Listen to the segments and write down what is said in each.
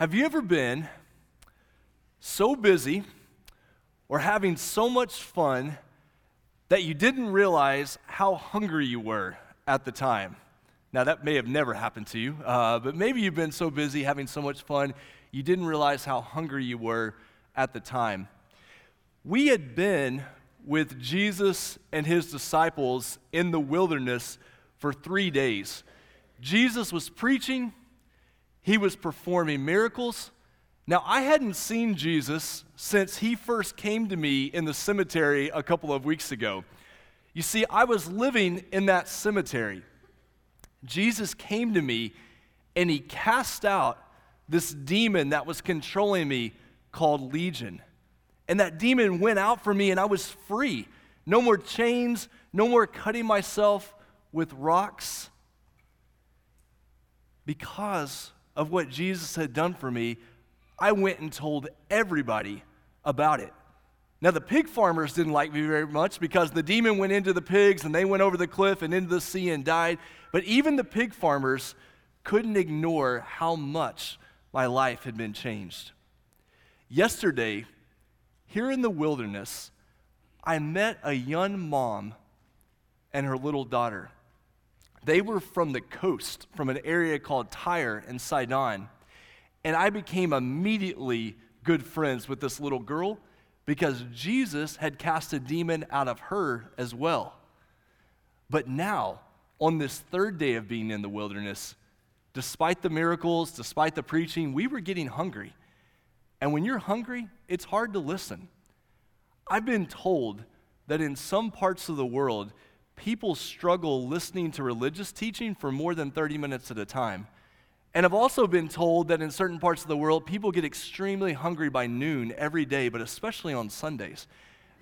Have you ever been so busy or having so much fun that you didn't realize how hungry you were at the time? Now, that may have never happened to you, uh, but maybe you've been so busy having so much fun, you didn't realize how hungry you were at the time. We had been with Jesus and his disciples in the wilderness for three days. Jesus was preaching, he was performing miracles. Now, I hadn't seen Jesus since he first came to me in the cemetery a couple of weeks ago. You see, I was living in that cemetery. Jesus came to me and he cast out this demon that was controlling me called Legion. And that demon went out for me and I was free. No more chains, no more cutting myself with rocks. Because of what Jesus had done for me, I went and told everybody about it. Now, the pig farmers didn't like me very much because the demon went into the pigs and they went over the cliff and into the sea and died. But even the pig farmers couldn't ignore how much my life had been changed. Yesterday, here in the wilderness, I met a young mom and her little daughter. They were from the coast, from an area called Tyre and Sidon. And I became immediately good friends with this little girl because Jesus had cast a demon out of her as well. But now, on this third day of being in the wilderness, despite the miracles, despite the preaching, we were getting hungry. And when you're hungry, it's hard to listen. I've been told that in some parts of the world, people struggle listening to religious teaching for more than 30 minutes at a time. And I've also been told that in certain parts of the world, people get extremely hungry by noon every day, but especially on Sundays.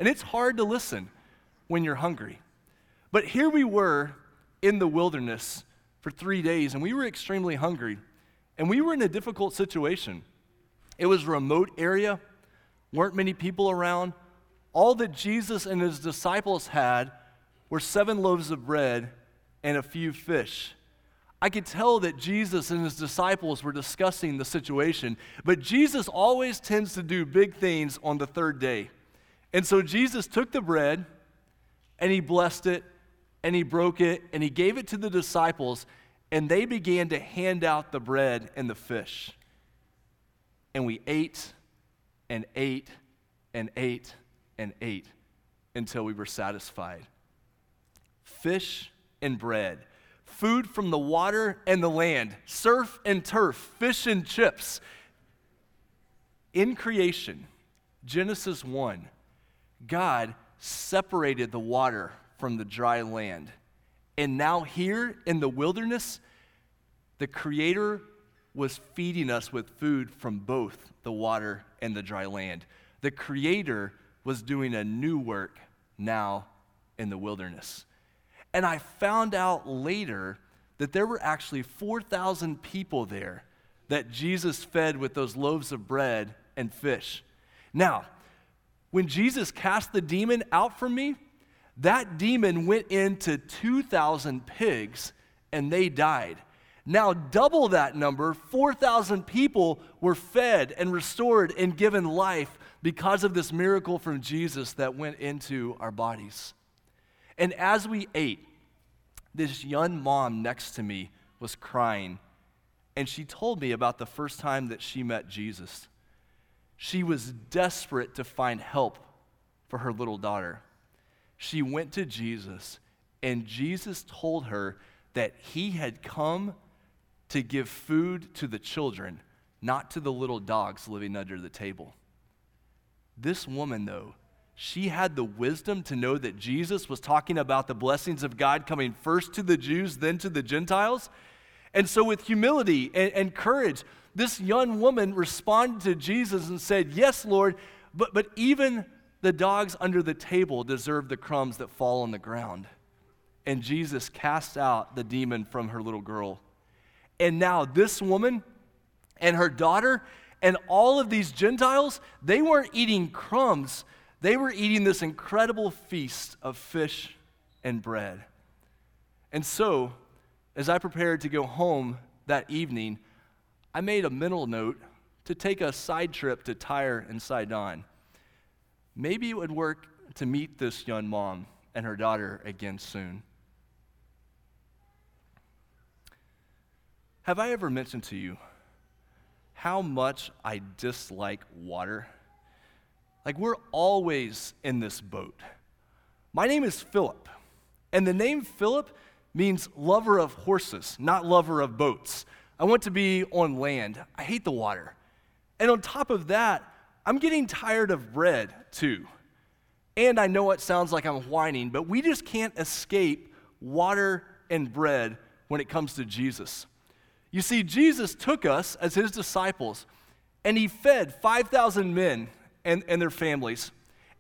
And it's hard to listen when you're hungry. But here we were in the wilderness for three days, and we were extremely hungry. And we were in a difficult situation. It was a remote area, weren't many people around. All that Jesus and his disciples had were seven loaves of bread and a few fish. I could tell that Jesus and his disciples were discussing the situation, but Jesus always tends to do big things on the third day. And so Jesus took the bread and he blessed it and he broke it and he gave it to the disciples, and they began to hand out the bread and the fish. And we ate and ate and ate and ate until we were satisfied. Fish and bread food from the water and the land, surf and turf, fish and chips. In creation, Genesis 1, God separated the water from the dry land. And now, here in the wilderness, the Creator was feeding us with food from both the water and the dry land. The Creator was doing a new work now in the wilderness. And I found out later that there were actually 4,000 people there that Jesus fed with those loaves of bread and fish. Now, when Jesus cast the demon out from me, that demon went into 2,000 pigs and they died. Now, double that number 4,000 people were fed and restored and given life because of this miracle from Jesus that went into our bodies. And as we ate, this young mom next to me was crying, and she told me about the first time that she met Jesus. She was desperate to find help for her little daughter. She went to Jesus, and Jesus told her that he had come to give food to the children, not to the little dogs living under the table. This woman, though, she had the wisdom to know that Jesus was talking about the blessings of God coming first to the Jews, then to the Gentiles. And so, with humility and, and, courage, this young woman responded to Jesus and said, Yes, Lord, but, but even the dogs under the table deserve the crumbs that fall on the ground. And Jesus cast out the demon from her little girl. And now, this woman and her daughter and all of these Gentiles, they weren't eating crumbs they were eating this incredible feast of fish and bread. And so, as I prepared to go home that evening, I made a mental note to take a side trip to Tyre and Sidon. Maybe it would work to meet this young mom and her daughter again soon. Have I ever mentioned to you how much I dislike water? Like, we're always in this boat. My name is Philip, and the name Philip means lover of horses, not lover of boats. I want to be on land. I hate the water. And on top of that, I'm getting tired of bread too. And I know it sounds like I'm whining, but we just can't escape water and bread when it comes to Jesus. You see, Jesus took us as his disciples and he fed 5,000 men and, and their families.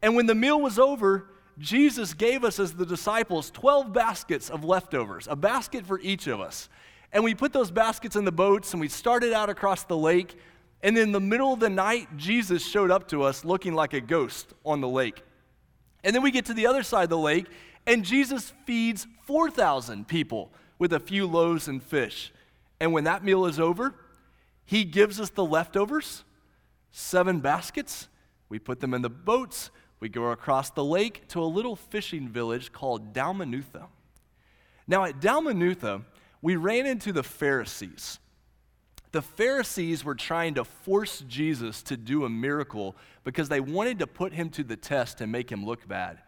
And when the meal was over, Jesus gave us as the disciples 12 baskets of leftovers, a basket for each of us. And we put those baskets in the boats and we started out across the lake. And in the middle of the night, Jesus showed up to us looking like a ghost on the lake. And then we get to the other side of the lake, and Jesus feeds 4,000 people with a few loaves and fish. And when that meal is over, he gives us the leftovers, seven baskets. We put them in the boats. We go across the lake to a little fishing village called Dalmanutha. Now, at Dalmanutha, we ran into the Pharisees. The Pharisees were trying to force Jesus to do a miracle because they wanted to put him to the test and make him look bad.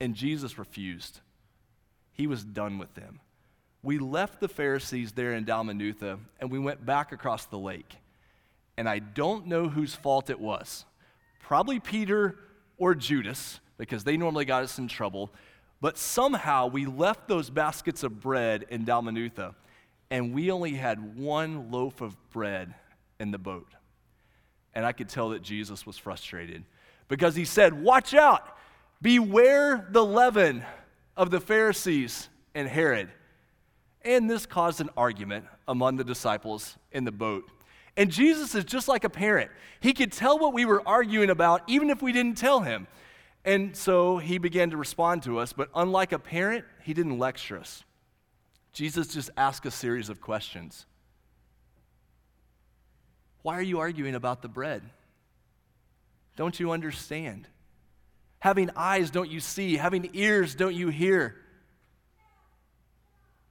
And Jesus refused. He was done with them. We left the Pharisees there in Dalmanutha and we went back across the lake. And I don't know whose fault it was. Probably Peter or Judas, because they normally got us in trouble. But somehow we left those baskets of bread in Dalmanutha, and we only had one loaf of bread in the boat. And I could tell that Jesus was frustrated because he said, Watch out, beware the leaven of the Pharisees and Herod. And this caused an argument among the disciples in the boat. And Jesus is just like a parent. He could tell what we were arguing about even if we didn't tell him. And so he began to respond to us, but unlike a parent, he didn't lecture us. Jesus just asked a series of questions. Why are you arguing about the bread? Don't you understand? Having eyes, don't you see? Having ears, don't you hear?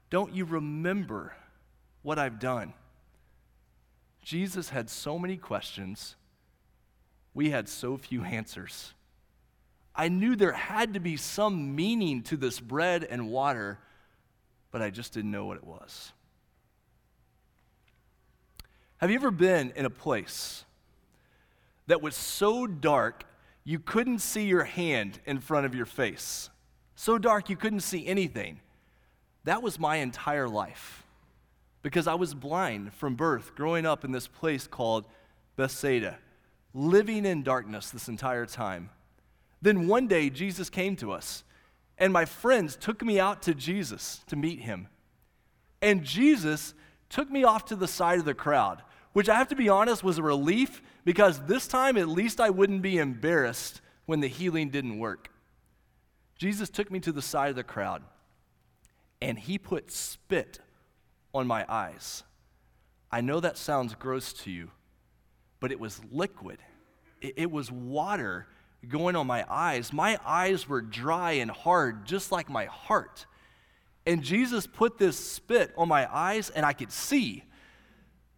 Don't you remember what I've done? Jesus had so many questions, we had so few answers. I knew there had to be some meaning to this bread and water, but I just didn't know what it was. Have you ever been in a place that was so dark you couldn't see your hand in front of your face? So dark you couldn't see anything. That was my entire life because I was blind from birth, growing up in this place called Bethsaida, living in darkness this entire time. Then one day, Jesus came to us, and my friends took me out to Jesus to meet him. And Jesus took me off to the side of the crowd, which I have to be honest was a relief because this time at least I wouldn't be embarrassed when the healing didn't work. Jesus took me to the side of the crowd, and he put spit on my eyes. I know that sounds gross to you, but it was liquid. It, it, was water going on my eyes. My eyes were dry and hard, just like my heart. And Jesus put this spit on my eyes, and I could see,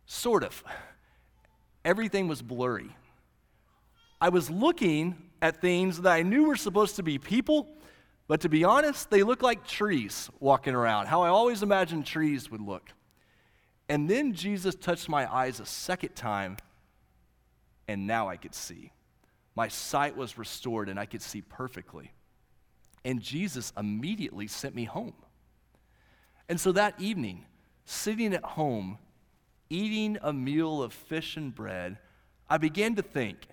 sort of. Everything was blurry. I was looking at things that I knew were supposed to be people, but to be honest, they look like trees walking around, how I always imagined trees would look. And then Jesus touched my eyes a second time, and now I could see. My sight was restored, and I could see perfectly. And Jesus immediately sent me home. And so that evening, sitting at home, eating a meal of fish and bread, I began to think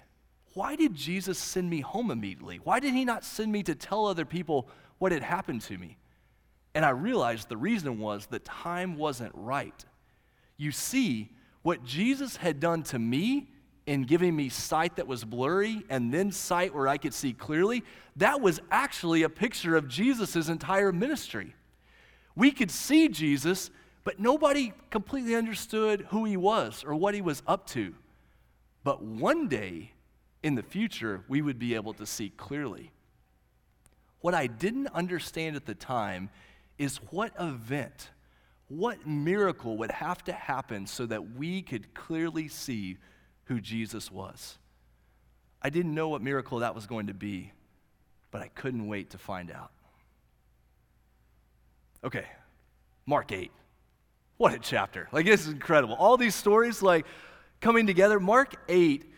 why did Jesus send me home immediately? Why did he not send me to tell other people what had happened to me? And I realized the reason was that time wasn't right. You see, what Jesus had done to me in giving me sight that was blurry and then sight where I could see clearly, that was actually a picture of Jesus' entire ministry. We could see Jesus, but nobody completely understood who he was or what he was up to. but one day in the future, we would be able to see clearly. What I didn't understand at the time is what event, what miracle would have to happen so that we could clearly see who Jesus was. I didn't know what miracle that was going to be, but I couldn't wait to find out. Okay, Mark 8. What a chapter. Like, this is incredible. All these stories, like, coming together. Mark 8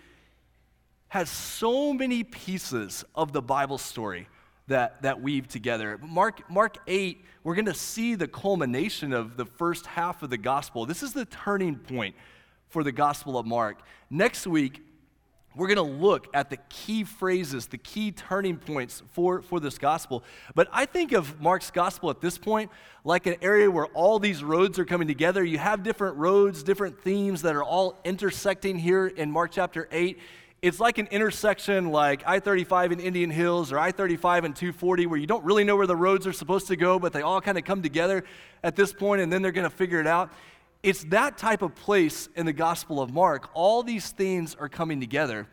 has so many pieces of the Bible story that, that weave together. Mark, Mark 8, we're going to see the culmination of the first half of the gospel. This is the turning point for the Gospel of Mark. Next week, we're going to look at the key phrases, the key turning points for, for this gospel. But I think of Mark's gospel at this point like an area where all these roads are coming together. You have different roads, different themes that are all intersecting here in Mark chapter 8. It's like an intersection like I 35 in Indian Hills or I 35 and 240 where you don't really know where the roads are supposed to go, but they all kind of come together at this point and then they're going to figure it out. It's that type of place in the Gospel of Mark. All these things are coming together.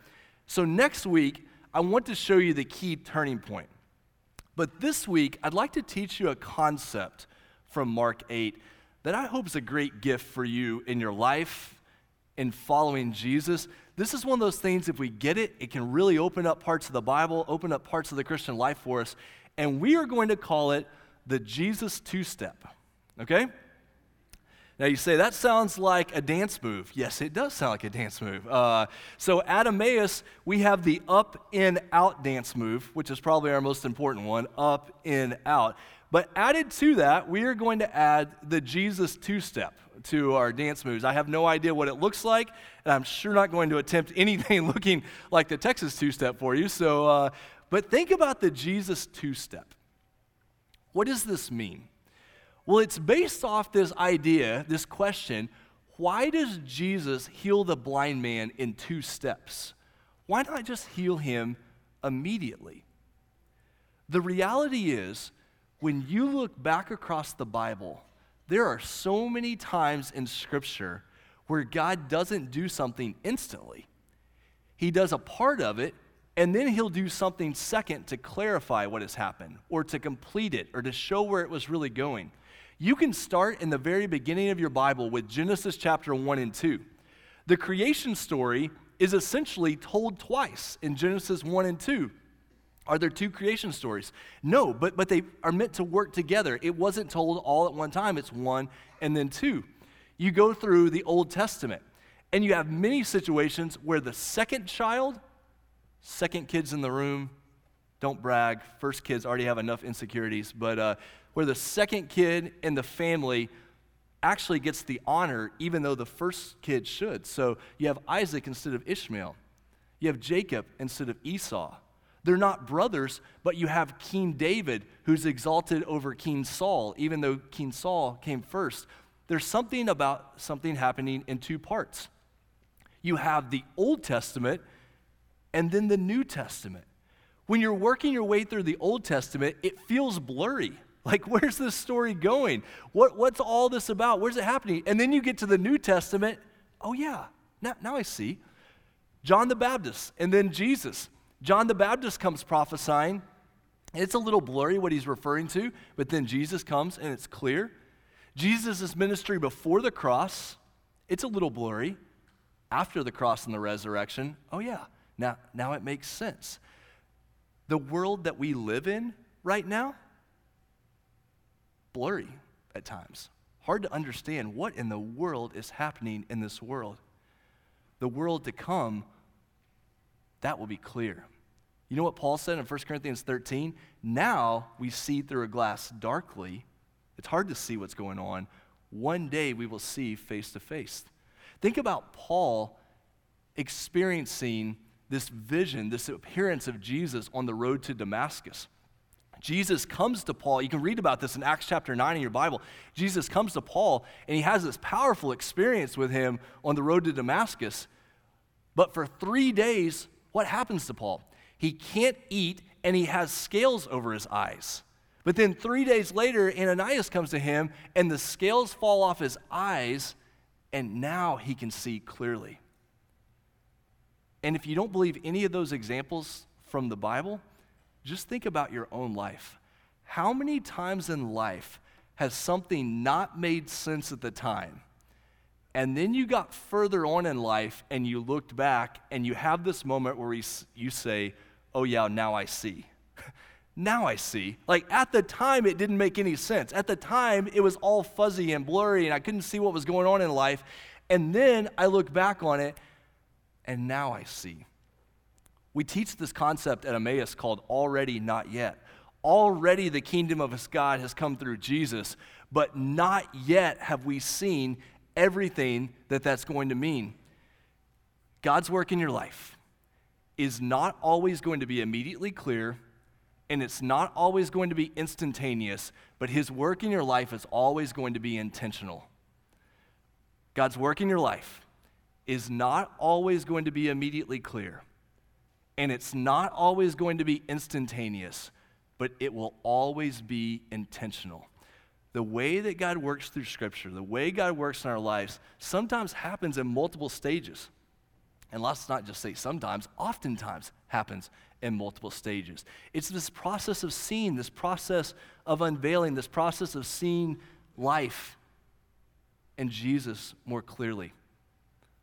So next week, I want to show you the key turning point. But this week, I'd like to teach you a concept from Mark 8 that I hope is a great gift for you in your life in following Jesus. This is one of those things, if we get it, it can really open up parts of the Bible, open up parts of the Christian life for us. And we are going to call it the Jesus two step. Okay? Now you say, that sounds like a dance move. Yes, it does sound like a dance move. Uh, so at Emmaus, we have the up, in, out dance move, which is probably our most important one up, in, out. But added to that, we are going to add the Jesus two step to our dance moves. I have no idea what it looks like, and I'm sure not going to attempt anything looking like the Texas two step for you. So, uh, but think about the Jesus two step. What does this mean? Well, it's based off this idea, this question why does Jesus heal the blind man in two steps? Why not just heal him immediately? The reality is, when you look back across the Bible, there are so many times in Scripture where God doesn't do something instantly. He does a part of it, and then he'll do something second to clarify what has happened, or to complete it, or to show where it was really going. You can start in the very beginning of your Bible with Genesis chapter 1 and 2. The creation story is essentially told twice in Genesis 1 and 2. Are there two creation stories? No, but, but they are meant to work together. It wasn't told all at one time, it's one and then two. You go through the Old Testament, and you have many situations where the second child, second kids in the room, don't brag, first kids already have enough insecurities, but uh, where the second kid in the family actually gets the honor, even though the first kid should. So you have Isaac instead of Ishmael, you have Jacob instead of Esau. They're not brothers, but you have King David who's exalted over King Saul, even though King Saul came first. There's something about something happening in two parts. You have the Old Testament and then the New Testament. When you're working your way through the Old Testament, it feels blurry. Like, where's this story going? What, what's all this about? Where's it happening? And then you get to the New Testament. Oh, yeah, now, now I see. John the Baptist and then Jesus. John the Baptist comes prophesying. It's a little blurry what he's referring to, but then Jesus comes and it's clear. Jesus' ministry before the cross, it's a little blurry. After the cross and the resurrection, oh yeah, now, now it makes sense. The world that we live in right now, blurry at times. Hard to understand what in the world is happening in this world. The world to come, that will be clear. You know what Paul said in 1 Corinthians 13? Now we see through a glass darkly. It's hard to see what's going on. One day we will see face to face. Think about Paul experiencing this vision, this appearance of Jesus on the road to Damascus. Jesus comes to Paul. You can read about this in Acts chapter 9 in your Bible. Jesus comes to Paul and he has this powerful experience with him on the road to Damascus. But for three days, what happens to Paul? He can't eat and he has scales over his eyes. But then three days later, Ananias comes to him and the scales fall off his eyes and now he can see clearly. And if you don't believe any of those examples from the Bible, just think about your own life. How many times in life has something not made sense at the time? And then you got further on in life and you looked back and you have this moment where you say, Oh, yeah, now I see. now I see. Like at the time, it didn't make any sense. At the time, it was all fuzzy and blurry and I couldn't see what was going on in life. And then I look back on it and now I see. We teach this concept at Emmaus called already, not yet. Already the kingdom of God has come through Jesus, but not yet have we seen everything that that's going to mean. God's work in your life is not always going to be immediately clear, and it's not always going to be instantaneous, but His work in your life is always going to be intentional. God's work in your life is not always going to be immediately clear, and it's not always going to be instantaneous, but it will always be intentional the way that God works through Scripture, the way God works in our lives, sometimes happens in multiple stages. And let's not just say sometimes, oftentimes happens in multiple stages. It's this process of seeing, this process of unveiling, this process of seeing life and Jesus more clearly.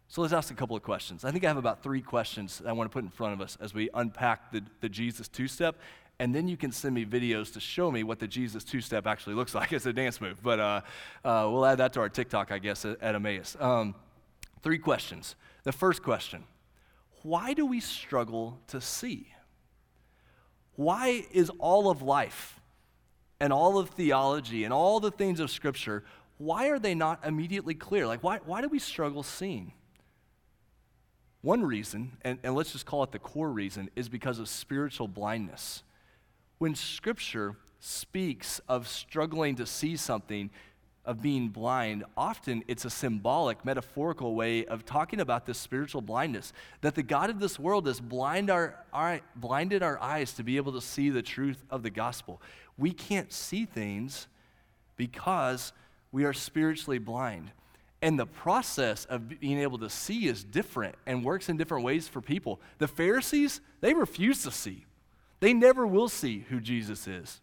So let's ask a couple of questions. I think I have about three questions that I want to put in front of us as we unpack the, the Jesus two step and then you can send me videos to show me what the Jesus two step actually looks like as a dance move. But uh, uh, we'll add that to our TikTok, I guess, at, at Emmaus. Um, three questions. The first question Why do we struggle to see? Why is all of life and all of theology and all the things of Scripture, why are they not immediately clear? Like, why, why do we struggle seeing? One reason, and, and let's just call it the core reason, is because of spiritual blindness. When Scripture speaks of struggling to see something, of being blind, often it's a symbolic, metaphorical way of talking about this spiritual blindness. That the God of this world has blind our, our, blinded our eyes to be able to see the truth of the gospel. We can't see things because we are spiritually blind. And the process of being able to see is different and works in different ways for people. The Pharisees, they refuse to see. They never will see who Jesus is.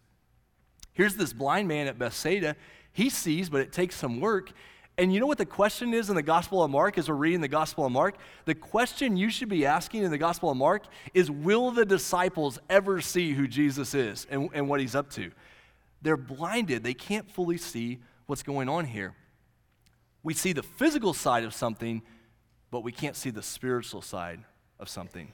Here's this blind man at Bethsaida. He sees, but it takes some work. And you know what the question is in the Gospel of Mark as we're reading the Gospel of Mark? The question you should be asking in the Gospel of Mark is Will the disciples ever see who Jesus is and, and what he's up to? They're blinded, they can't fully see what's going on here. We see the physical side of something, but we can't see the spiritual side of something.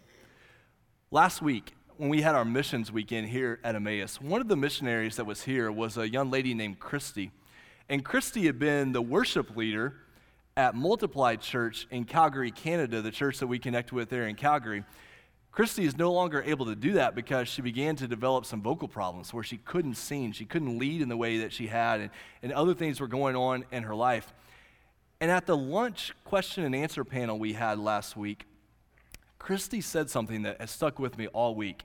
Last week, when we had our missions weekend here at Emmaus, one of the missionaries that was here was a young lady named Christy. And Christy had been the worship leader at Multiply Church in Calgary, Canada, the church that we connect with there in Calgary. Christy is no longer able to do that because she began to develop some vocal problems where she couldn't sing, she couldn't lead in the way that she had, and, and other things were going on in her life. And at the lunch question and answer panel we had last week, Christy said something that has stuck with me all week.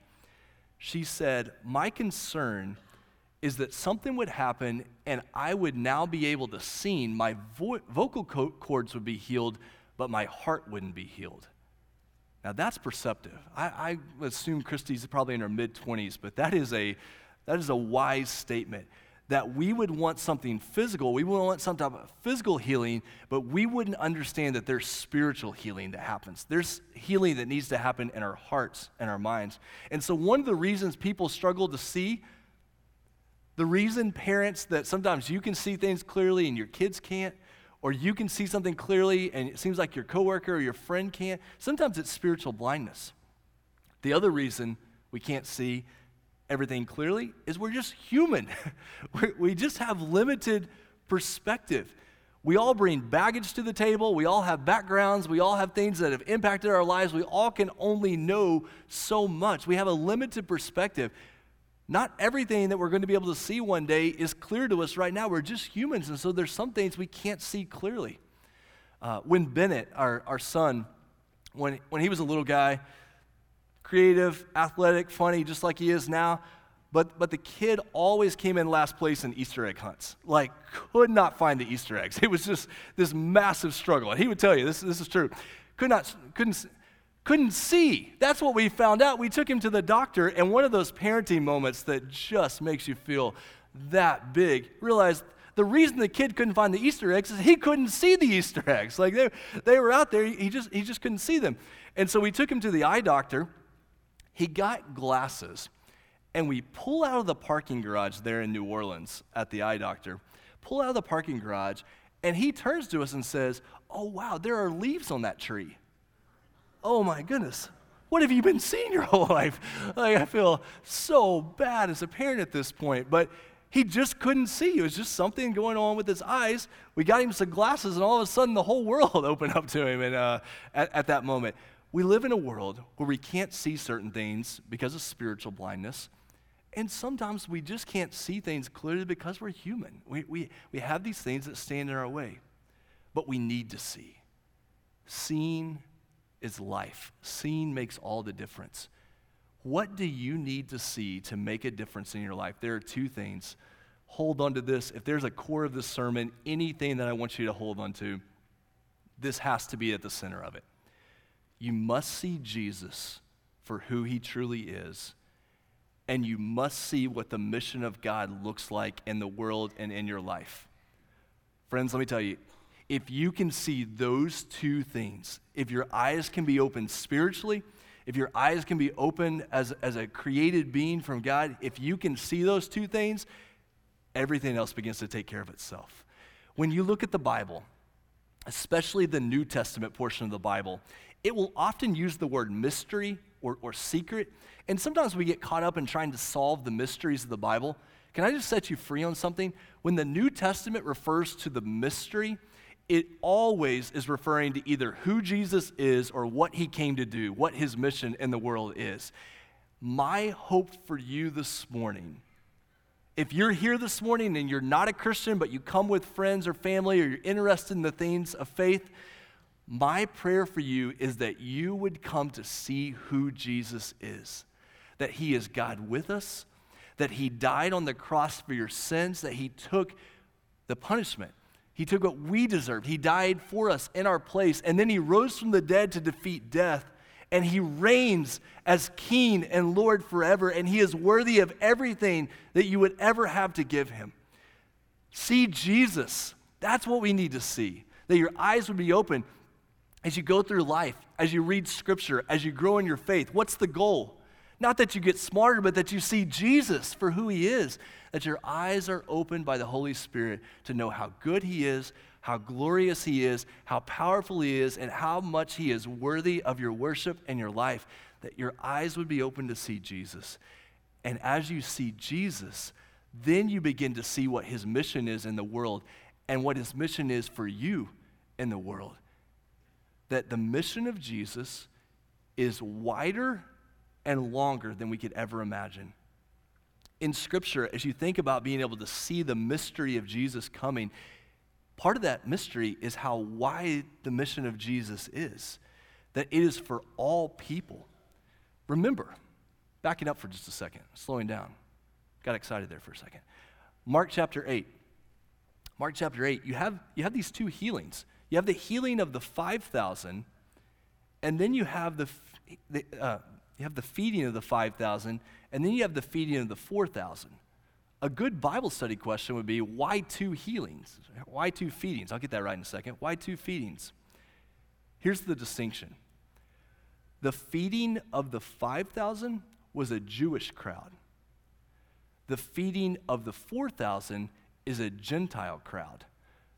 She said, My concern is that something would happen and I would now be able to sing. My vo- vocal co- cords would be healed, but my heart wouldn't be healed. Now that's perceptive. I, I assume Christy's probably in her mid 20s, but that is, a, that is a wise statement that we would want something physical, we would want some type of physical healing, but we wouldn't understand that there's spiritual healing that happens. There's healing that needs to happen in our hearts and our minds. And so, one of the reasons people struggle to see, the reason parents that sometimes you can see things clearly and your kids can't, or you can see something clearly and it seems like your coworker or your friend can't, sometimes it's spiritual blindness. The other reason we can't see everything clearly is we're just human. we just have limited perspective. We all bring baggage to the table. We all have backgrounds. We all have things that have impacted our lives. We all can only know so much. We have a limited perspective. Not everything that we're going to be able to see one day is clear to us right now. We're just humans, and so there's some things we can't see clearly. Uh, when Bennett, our, our son, when, when he was a little guy, creative, athletic, funny, just like he is now. But, but the kid always came in last place in Easter egg hunts. Like, could not find the Easter eggs. It was just this massive struggle. And he would tell you, this, this is true. Could not, couldn't, couldn't see. That's what we found out. We took him to the doctor, and one of those parenting moments that just makes you feel that big, realized the reason the kid couldn't find the Easter eggs is he couldn't see the Easter eggs. Like they, they were out there, he just, he just couldn't see them. And so we took him to the eye doctor. He got glasses. And we pull out of the parking garage there in New Orleans at the eye doctor, pull out of the parking garage, and he turns to us and says, Oh, wow, there are leaves on that tree. Oh, my goodness. What have you been seeing your whole life? Like, I feel so bad as a parent at this point. But he just couldn't see. It was just something going on with his eyes. We got him some glasses, and all of a sudden, the whole world opened up to him and, uh, at, at that moment. We live in a world where we can't see certain things because of spiritual blindness. And sometimes we just can't see things clearly because we're human. We, we, we have these things that stand in our way, but we need to see. Seeing is life, seeing makes all the difference. What do you need to see to make a difference in your life? There are two things. Hold on to this. If there's a core of this sermon, anything that I want you to hold on to, this has to be at the center of it. You must see Jesus for who he truly is and you must see what the mission of God looks like in the world and in your life. Friends, let me tell you, if you can see those two things, if your eyes can be open spiritually, if your eyes can be open as, as a created being from God, if you can see those two things, everything else begins to take care of itself. When you look at the Bible, especially the New Testament portion of the Bible, it will often use the word mystery or, or secret. And sometimes we get caught up in trying to solve the mysteries of the Bible. Can I just set you free on something? When the New Testament refers to the mystery, it always is referring to either who Jesus is or what he came to do, what his mission in the world is. My hope for you this morning, if you're here this morning and you're not a Christian, but you come with friends or family or you're interested in the things of faith, my prayer for you is that you would come to see who Jesus is, that he is God with us, that he died on the cross for your sins, that he took the punishment. He took what we deserved. He died for us in our place, and then he rose from the dead to defeat death. And he reigns as king and Lord forever, and he is worthy of everything that you would ever have to give him. See Jesus. That's what we need to see. That your eyes would be open as you go through life, as you read scripture, as you grow in your faith, what's the goal? Not that you get smarter, but that you see Jesus for who he is, that your eyes are opened by the Holy Spirit to know how good he is, how glorious he is, how powerful he is, and how much he is worthy of your worship and your life, that your eyes would be open to see Jesus. And as you see Jesus, then you begin to see what his mission is in the world and what his mission is for you in the world that the mission of Jesus is wider and longer than we could ever imagine. In Scripture, as you think about being able to see the mystery of Jesus coming, part of that mystery is how wide the mission of Jesus is, that it is for all people. Remember, backing up for just a second, slowing down. Got excited there for a second. Mark chapter 8. Mark chapter 8, you have, you have these two healings. You have the healing of the 5,000, and then you have the, the uh, you have the feeding of the 5,000, and then you have the feeding of the 4,000. A good Bible study question would be why two healings? Why two feedings? I'll get that right in a second. Why two feedings? Here's the distinction the feeding of the 5,000 was a Jewish crowd, the feeding of the 4,000 is a Gentile crowd.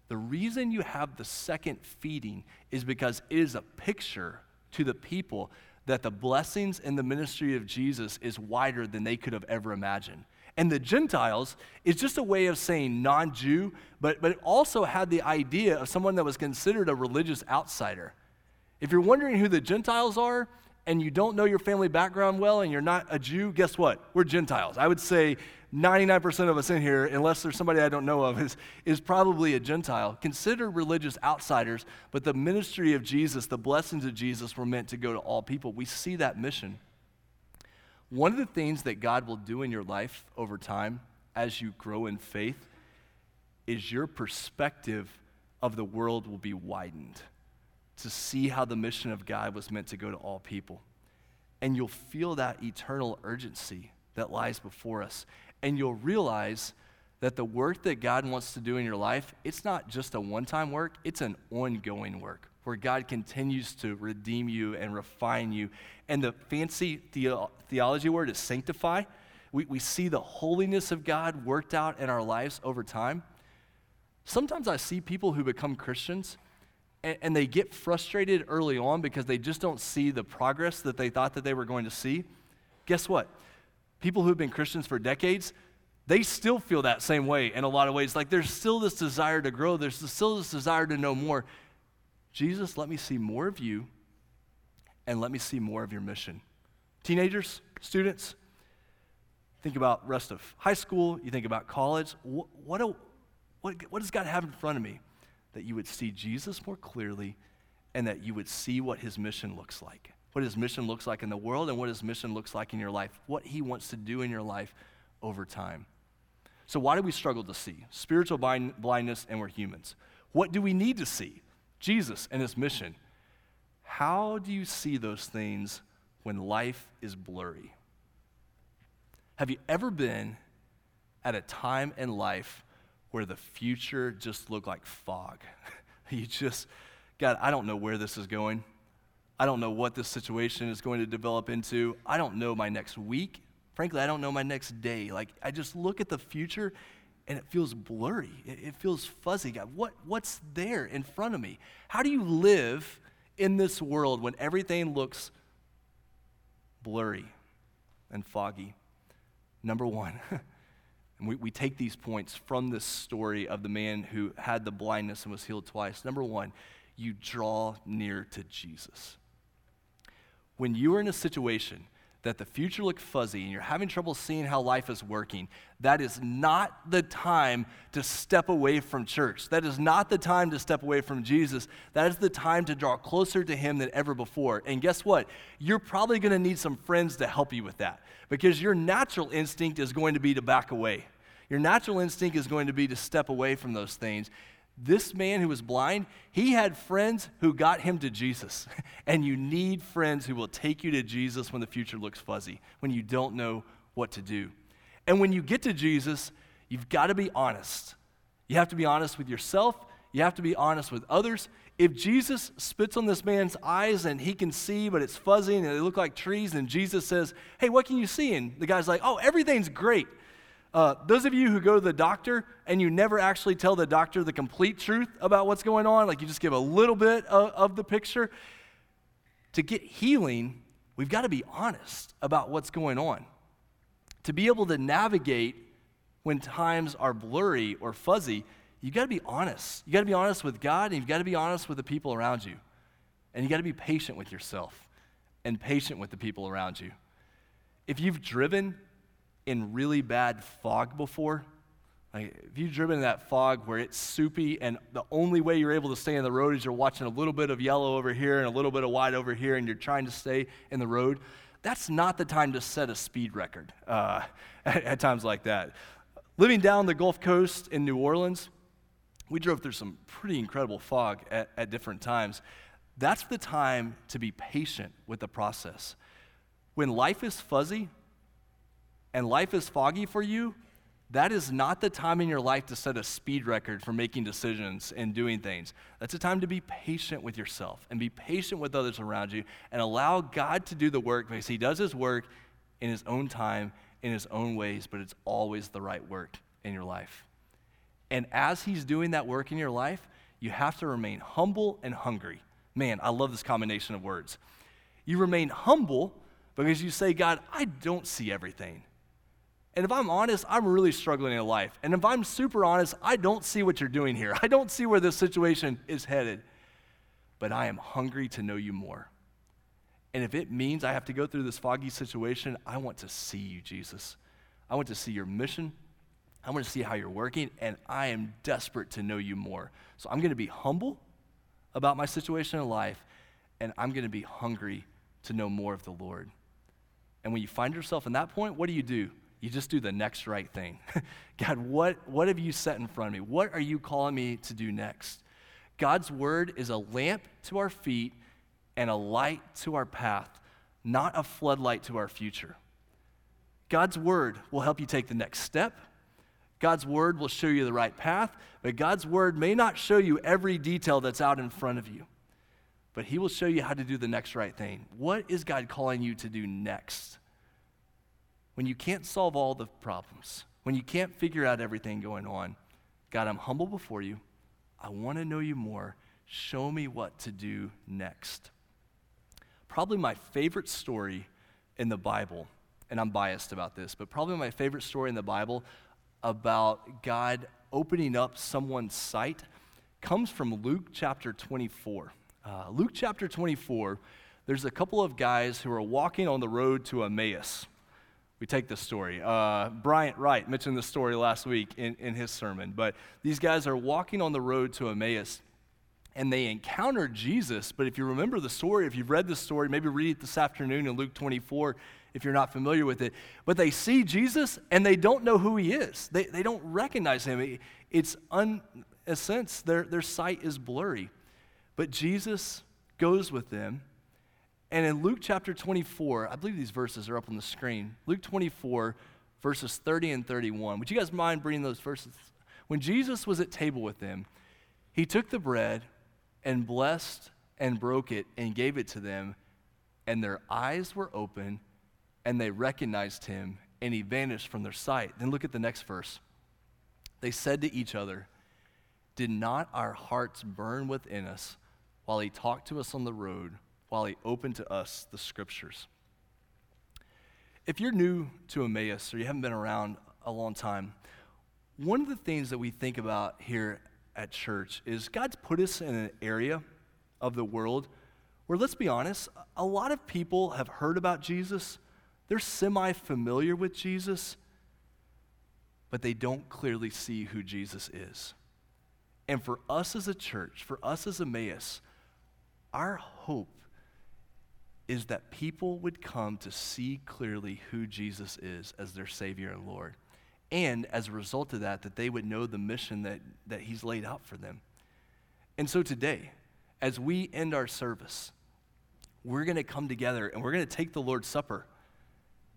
The reason you have the second feeding is because it is a picture to the people that the blessings in the ministry of Jesus is wider than they could have ever imagined. And the Gentiles is just a way of saying non Jew, but, but it also had the idea of someone that was considered a religious outsider. If you're wondering who the Gentiles are, and you don't know your family background well and you're not a Jew, guess what? We're Gentiles. I would say 99% of us in here, unless there's somebody I don't know of, is, is probably a Gentile. Consider religious outsiders, but the ministry of Jesus, the blessings of Jesus were meant to go to all people. We see that mission. One of the things that God will do in your life over time as you grow in faith is your perspective of the world will be widened. to see how the mission of God was meant to go to all people. And you'll feel that eternal urgency that lies before us. And you'll realize that the work that God wants to do in your life, it's not just a one time work, it's an ongoing work where God continues to redeem you and refine you. And the fancy the- theology word is sanctify. We, we see the holiness of God worked out in our lives over time. Sometimes I see people who become Christians and, and they get frustrated early on because they just don't see the progress that they thought that they were going to see. Guess what? People who've been Christians for decades, they still feel that same way in a lot of ways. Like there's still this desire to grow, there's still this desire to know more. Jesus, let me see more of you and let me see more of your mission. Teenagers, students, think about rest of high school, you think about college. What, what, a, what, what does God have in front of me? That you would see Jesus more clearly and that you would see what his mission looks like. What his mission looks like in the world and what his mission looks like in your life. What he wants to do in your life over time. So, why do we struggle to see? Spiritual blind, blindness, and we're humans. What do we need to see? Jesus and his mission. How do you see those things when life is blurry? Have you ever been at a time in life where the future just looked like fog? you just, God, I don't know where this is going. I don't know what this situation is going to develop into. I don't know my next week. Frankly, I don't know my next day. Like, I just look at the future and it feels blurry. It, it, feels fuzzy. God, what, what's there in front of me? How do you live in this world when everything looks blurry and foggy? Number one, and we, we take these points from this story of the man who had the blindness and was healed twice. Number one, you draw near to Jesus. When you are in a situation that the future looks fuzzy and you're having trouble seeing how life is working, that is not the time to step away from church. That is not the time to step away from Jesus. That is the time to draw closer to Him than ever before. And guess what? You're probably going to need some friends to help you with that because your natural instinct is going to be to back away. Your natural instinct is going to be to step away from those things. This man who was blind, he had friends who got him to Jesus. And you need friends who will take you to Jesus when the future looks fuzzy, when you don't know what to do. And when you get to Jesus, you've got to be honest. You have to be honest with yourself, you have to be honest with others. If Jesus spits on this man's eyes and he can see, but it's fuzzy and they look like trees, and Jesus says, Hey, what can you see? And the guy's like, Oh, everything's great. Uh, those of you who go to the doctor and you never actually tell the doctor the complete truth about what's going on, like you just give a little bit of, of the picture, to get healing, we've got to be honest about what's going on. To be able to navigate when times are blurry or fuzzy, you've got to be honest. You've got to be honest with God and you've got to be honest with the people around you. And you've got to be patient with yourself and patient with the people around you. If you've driven in really bad fog before? Like, if you've driven in that fog where it's soupy and the only way you're able to stay in the road is you're watching a little bit of yellow over here and a little bit of white over here and you're trying to stay in the road, that's not the time to set a speed record uh, at, at times like that. Living down the Gulf Coast in New Orleans, we drove through some pretty incredible fog at, at different times. That's the time to be patient with the process. When life is fuzzy, and life is foggy for you, that is not the time in your life to set a speed record for making decisions and doing things. That's a time to be patient with yourself and be patient with others around you and allow God to do the work because He does His work in His own time, in His own ways, but it's always the right work in your life. And as He's doing that work in your life, you have to remain humble and hungry. Man, I love this combination of words. You remain humble because you say, God, I don't see everything. And if I'm honest, I'm really struggling in life. And if I'm super honest, I don't see what you're doing here. I don't see where this situation is headed. But I am hungry to know you more. And if it means I have to go through this foggy situation, I want to see you, Jesus. I want to see your mission. I want to see how you're working. And I am desperate to know you more. So I'm going to be humble about my situation in life. And I'm going to be hungry to know more of the Lord. And when you find yourself in that point, what do you do? You just do the next right thing. God, what, what have you set in front of me? What are you calling me to do next? God's word is a lamp to our feet and a light to our path, not a floodlight to our future. God's word will help you take the next step. God's word will show you the right path, but God's word may not show you every detail that's out in front of you. But he will show you how to do the next right thing. What is God calling you to do next? When you can't solve all the problems, when you can't figure out everything going on, God, I'm humble before you. I want to know you more. Show me what to do next. Probably my favorite story in the Bible, and I'm biased about this, but probably my favorite story in the Bible about God opening up someone's sight comes from Luke chapter 24. Uh, Luke chapter 24, there's a couple of guys who are walking on the road to Emmaus. We take this story. Uh, Bryant Wright mentioned this story last week in, in his sermon, but these guys are walking on the road to Emmaus and they encounter Jesus. But if you remember the story, if you've read the story, maybe read it this afternoon in Luke 24 if you're not familiar with it. But they see Jesus and they don't know who he is, they, they don't recognize him. It's, un, a sense, their, their sight is blurry. But Jesus goes with them. And in Luke chapter 24, I believe these verses are up on the screen. Luke 24, verses 30 and 31. Would you guys mind bringing those verses? When Jesus was at table with them, he took the bread and blessed and broke it and gave it to them, and their eyes were open and they recognized him and he vanished from their sight. Then look at the next verse. They said to each other, Did not our hearts burn within us while he talked to us on the road, while he opened to us the scriptures. If you're new to Emmaus or you haven't been around a long time, one of the things that we think about here at church is God's put us in an area of the world where, let's be honest, a lot of people have heard about Jesus, they're semi familiar with Jesus, but they don't clearly see who Jesus is. And for us as a church, for us as Emmaus, our hope is that people would come to see clearly who Jesus is as their Savior and Lord. And as a result of that, that they would know the mission that, that He's laid out for them. And so today, as we end our service, we're going to come together and we're going to take the Lord's Supper.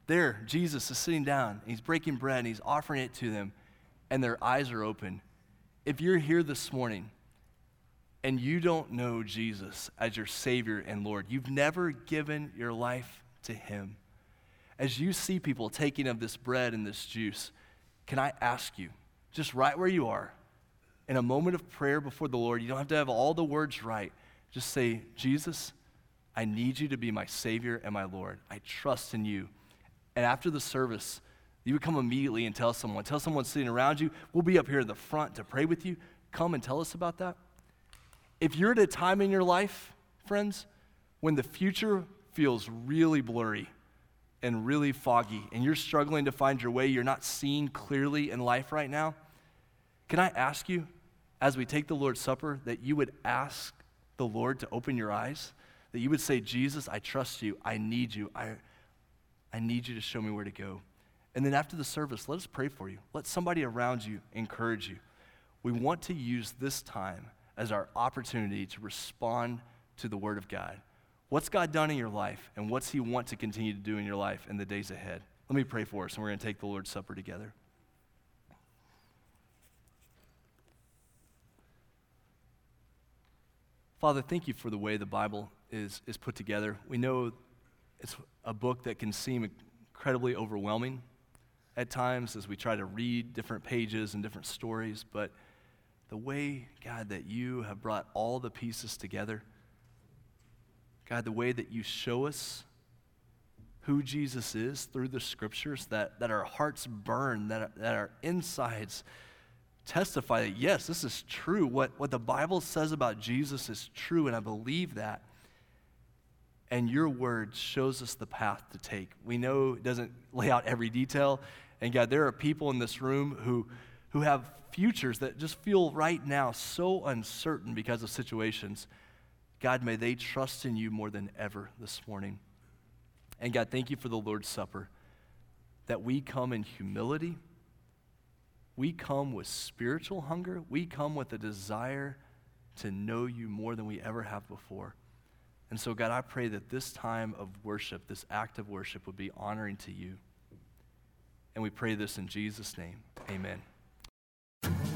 There, Jesus is sitting down, he's breaking bread, and he's offering it to them, and their eyes are open. If you're here this morning and you don't know Jesus as your Savior and Lord, you've never given your life to Him, as you see people taking of this bread and this juice, can I ask you, just right where you are, in a moment of prayer before the Lord, you don't have to have all the words right. Just say, Jesus, I need you to be my Savior and my Lord. I trust in you. And after the service, you would come immediately and tell someone. Tell someone sitting around you. We'll be up here at the front to pray with you. Come and tell us about that. If you're at a time in your life, friends, when the future feels really blurry and really foggy, and you're struggling to find your way, you're not seeing clearly in life right now, can I ask you, as we take the Lord's Supper, that you would ask the Lord to open your eyes? That you would say, Jesus, I trust you. I need you. I, I need you to show me where to go. And then after the service, let us pray for you. Let somebody around you encourage you. We want to use this time as our opportunity to respond to the Word of God. What's God done in your life, and what's He want to continue to do in your life in the days ahead? Let me pray for us, and we're going to take the Lord's Supper together. Father, thank you for the way the Bible is, is put together. We know it's a book that can seem incredibly overwhelming at times as we try to read different pages and different stories, but the way, God, that you have brought all the pieces together, God, the way that you show us who Jesus is through the scriptures, that, that our hearts burn, that, that our insides testify that, yes, this is true. What, what the Bible says about Jesus is true, and I believe that. And your word shows us the path to take. We know it doesn't lay out every detail. And God, there are people in this room who, who have futures that just feel right now so uncertain because of situations. God, may they trust in you more than ever this morning. And God, thank you for the Lord's Supper, that we come in humility, we come with spiritual hunger, we come with a desire to know you more than we ever have before. And so, God, I pray that this time of worship, this act of worship, would be honoring to you. And we pray this in Jesus' name. Amen. Thank you.